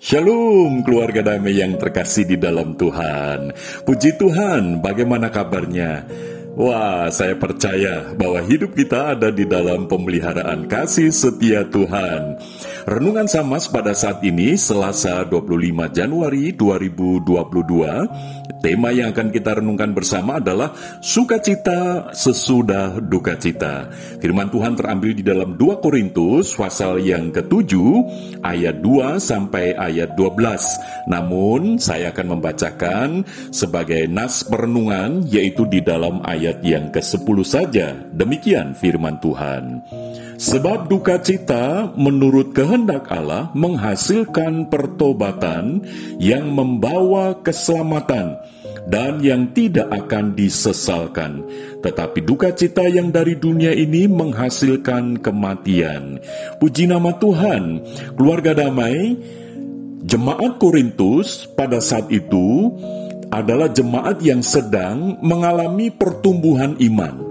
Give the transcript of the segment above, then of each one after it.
Shalom keluarga damai yang terkasih di dalam Tuhan. Puji Tuhan bagaimana kabarnya? Wah saya percaya bahwa hidup kita ada di dalam pemeliharaan kasih setia Tuhan Renungan Samas pada saat ini Selasa 25 Januari 2022 Tema yang akan kita renungkan bersama adalah sukacita sesudah duka cita. Firman Tuhan terambil di dalam 2 Korintus pasal yang ke-7 ayat 2 sampai ayat 12. Namun saya akan membacakan sebagai nas perenungan yaitu di dalam ayat yang ke-10 saja. Demikian firman Tuhan. Sebab duka cita menurut kehendak Allah menghasilkan pertobatan yang membawa keselamatan dan yang tidak akan disesalkan. Tetapi duka cita yang dari dunia ini menghasilkan kematian. Puji nama Tuhan, keluarga damai, jemaat Korintus pada saat itu adalah jemaat yang sedang mengalami pertumbuhan iman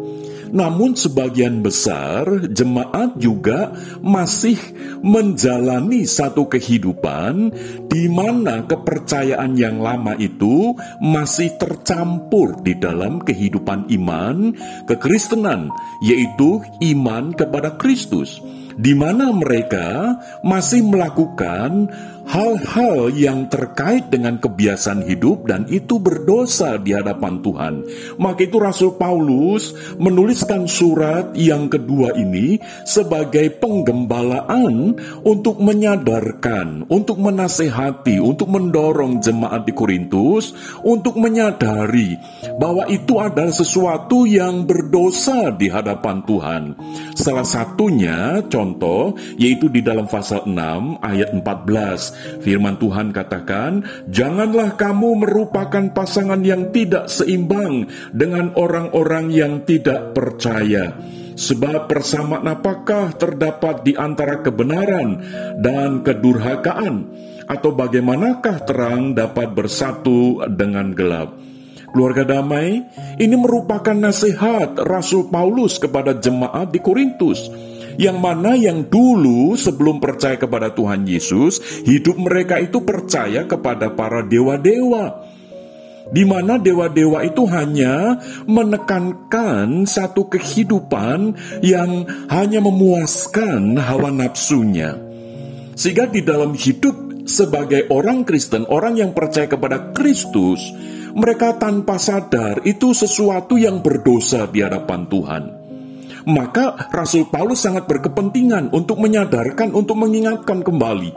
namun sebagian besar jemaat juga masih menjalani satu kehidupan di mana kepercayaan yang lama itu masih tercampur di dalam kehidupan iman kekristenan, yaitu iman kepada Kristus di mana mereka masih melakukan hal-hal yang terkait dengan kebiasaan hidup dan itu berdosa di hadapan Tuhan. Maka itu Rasul Paulus menuliskan surat yang kedua ini sebagai penggembalaan untuk menyadarkan, untuk menasehati, untuk mendorong jemaat di Korintus untuk menyadari bahwa itu adalah sesuatu yang berdosa di hadapan Tuhan. Salah satunya contoh yaitu di dalam pasal 6 ayat 14 Firman Tuhan katakan, "Janganlah kamu merupakan pasangan yang tidak seimbang dengan orang-orang yang tidak percaya." Sebab persamaan apakah terdapat di antara kebenaran dan kedurhakaan? Atau bagaimanakah terang dapat bersatu dengan gelap? Keluarga damai, ini merupakan nasihat Rasul Paulus kepada jemaat di Korintus yang mana yang dulu sebelum percaya kepada Tuhan Yesus, hidup mereka itu percaya kepada para dewa-dewa. Di mana dewa-dewa itu hanya menekankan satu kehidupan yang hanya memuaskan hawa nafsunya. Sehingga di dalam hidup sebagai orang Kristen, orang yang percaya kepada Kristus, mereka tanpa sadar itu sesuatu yang berdosa di hadapan Tuhan. Maka Rasul Paulus sangat berkepentingan untuk menyadarkan, untuk mengingatkan kembali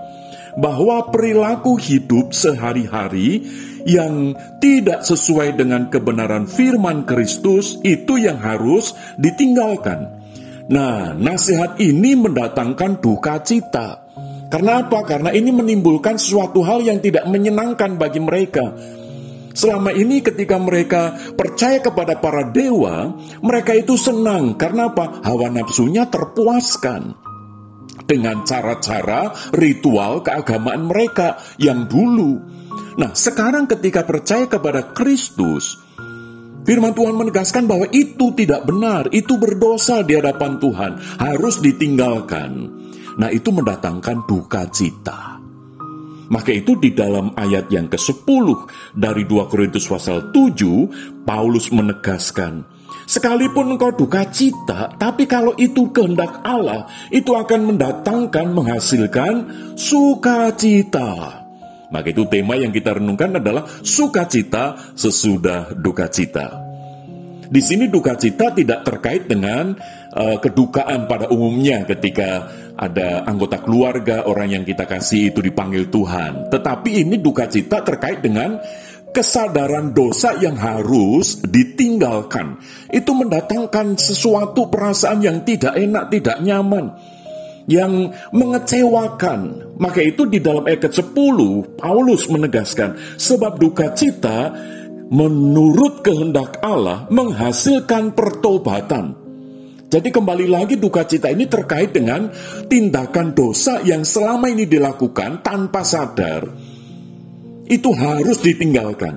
bahwa perilaku hidup sehari-hari yang tidak sesuai dengan kebenaran firman Kristus itu yang harus ditinggalkan. Nah, nasihat ini mendatangkan duka cita. Karena apa? Karena ini menimbulkan suatu hal yang tidak menyenangkan bagi mereka Selama ini ketika mereka percaya kepada para dewa, mereka itu senang karena apa? Hawa nafsunya terpuaskan dengan cara-cara ritual keagamaan mereka yang dulu. Nah, sekarang ketika percaya kepada Kristus, Firman Tuhan menegaskan bahwa itu tidak benar, itu berdosa di hadapan Tuhan, harus ditinggalkan. Nah, itu mendatangkan duka cita. Maka itu di dalam ayat yang ke-10 dari 2 Korintus pasal 7, Paulus menegaskan, Sekalipun engkau duka cita, tapi kalau itu kehendak Allah, itu akan mendatangkan, menghasilkan sukacita. Maka itu tema yang kita renungkan adalah sukacita sesudah duka cita. Di sini duka cita tidak terkait dengan uh, kedukaan pada umumnya ketika ada anggota keluarga orang yang kita kasih itu dipanggil Tuhan. Tetapi ini duka cita terkait dengan kesadaran dosa yang harus ditinggalkan. Itu mendatangkan sesuatu perasaan yang tidak enak, tidak nyaman yang mengecewakan. Maka itu di dalam ayat ke-10 Paulus menegaskan sebab duka cita menurut kehendak Allah menghasilkan pertobatan. Jadi kembali lagi duka cita ini terkait dengan tindakan dosa yang selama ini dilakukan tanpa sadar. Itu harus ditinggalkan.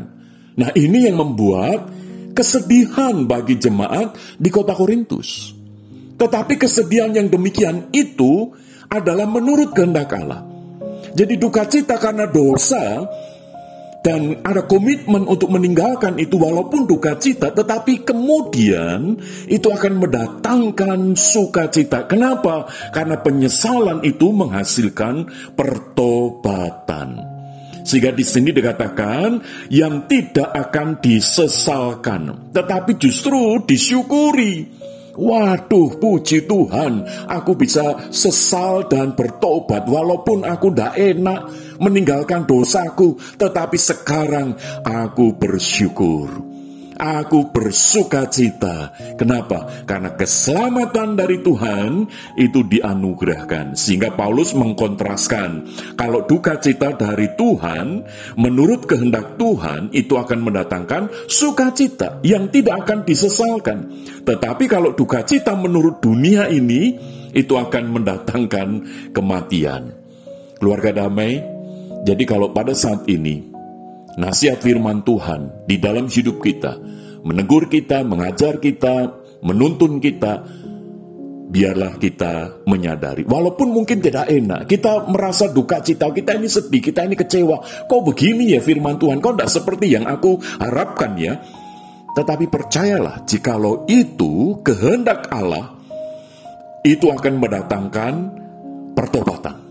Nah ini yang membuat kesedihan bagi jemaat di kota Korintus. Tetapi kesedihan yang demikian itu adalah menurut kehendak Allah. Jadi duka cita karena dosa dan ada komitmen untuk meninggalkan itu walaupun duka cita tetapi kemudian itu akan mendatangkan sukacita. Kenapa? Karena penyesalan itu menghasilkan pertobatan. Sehingga di sini dikatakan yang tidak akan disesalkan, tetapi justru disyukuri. Waduh, puji Tuhan, aku bisa sesal dan bertobat walaupun aku tidak enak meninggalkan dosaku, tetapi sekarang aku bersyukur. Aku bersuka cita. Kenapa? Karena keselamatan dari Tuhan itu dianugerahkan. Sehingga Paulus mengkontraskan, kalau duka cita dari Tuhan, menurut kehendak Tuhan, itu akan mendatangkan sukacita yang tidak akan disesalkan. Tetapi kalau duka cita menurut dunia ini, itu akan mendatangkan kematian. Keluarga damai, jadi kalau pada saat ini nasihat firman Tuhan di dalam hidup kita, menegur kita, mengajar kita, menuntun kita, biarlah kita menyadari. Walaupun mungkin tidak enak, kita merasa duka cita, kita ini sedih, kita ini kecewa. Kok begini ya firman Tuhan, kok tidak seperti yang aku harapkan ya. Tetapi percayalah, jikalau itu kehendak Allah, itu akan mendatangkan pertobatan.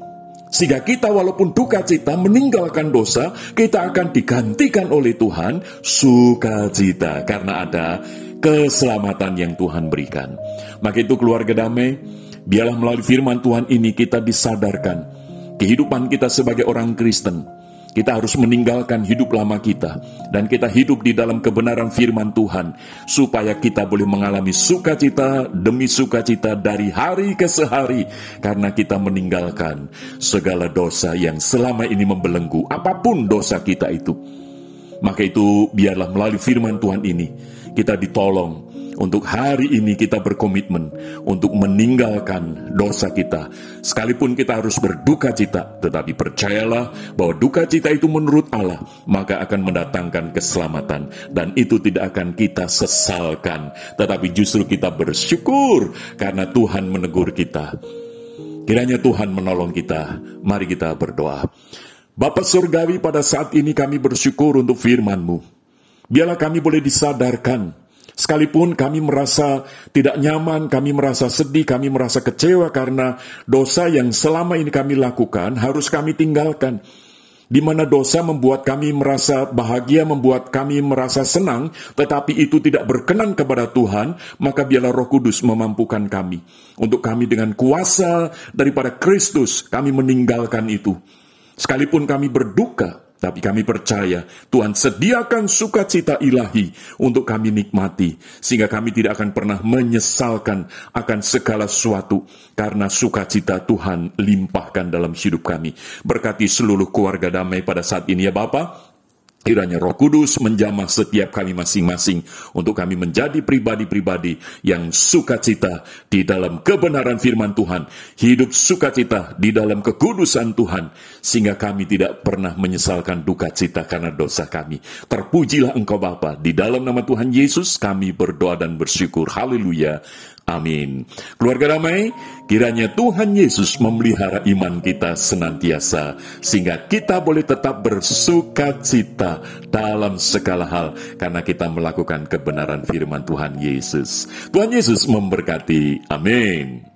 Sehingga kita walaupun duka cita meninggalkan dosa, kita akan digantikan oleh Tuhan sukacita karena ada keselamatan yang Tuhan berikan. Maka itu keluarga damai, biarlah melalui firman Tuhan ini kita disadarkan kehidupan kita sebagai orang Kristen kita harus meninggalkan hidup lama kita dan kita hidup di dalam kebenaran firman Tuhan supaya kita boleh mengalami sukacita demi sukacita dari hari ke sehari karena kita meninggalkan segala dosa yang selama ini membelenggu apa pun dosa kita itu. Maka itu biarlah melalui firman Tuhan ini kita ditolong untuk hari ini kita berkomitmen untuk meninggalkan dosa kita. Sekalipun kita harus berduka cita, tetapi percayalah bahwa duka cita itu menurut Allah, maka akan mendatangkan keselamatan. Dan itu tidak akan kita sesalkan, tetapi justru kita bersyukur karena Tuhan menegur kita. Kiranya Tuhan menolong kita. Mari kita berdoa. Bapak Surgawi pada saat ini kami bersyukur untuk firman-Mu. Biarlah kami boleh disadarkan Sekalipun kami merasa tidak nyaman, kami merasa sedih, kami merasa kecewa karena dosa yang selama ini kami lakukan harus kami tinggalkan. Di mana dosa membuat kami merasa bahagia, membuat kami merasa senang, tetapi itu tidak berkenan kepada Tuhan, maka biarlah Roh Kudus memampukan kami. Untuk kami dengan kuasa daripada Kristus, kami meninggalkan itu. Sekalipun kami berduka, tapi kami percaya Tuhan sediakan sukacita ilahi untuk kami nikmati, sehingga kami tidak akan pernah menyesalkan akan segala sesuatu, karena sukacita Tuhan limpahkan dalam hidup kami. Berkati seluruh keluarga damai pada saat ini ya Bapak, Kiranya roh kudus menjamah setiap kami masing-masing untuk kami menjadi pribadi-pribadi yang sukacita di dalam kebenaran firman Tuhan. Hidup sukacita di dalam kekudusan Tuhan. Sehingga kami tidak pernah menyesalkan duka cita karena dosa kami. Terpujilah engkau Bapa. Di dalam nama Tuhan Yesus kami berdoa dan bersyukur. Haleluya. Amin. Keluarga damai, kiranya Tuhan Yesus memelihara iman kita senantiasa, sehingga kita boleh tetap bersuka cita dalam segala hal, karena kita melakukan kebenaran firman Tuhan Yesus. Tuhan Yesus memberkati. Amin.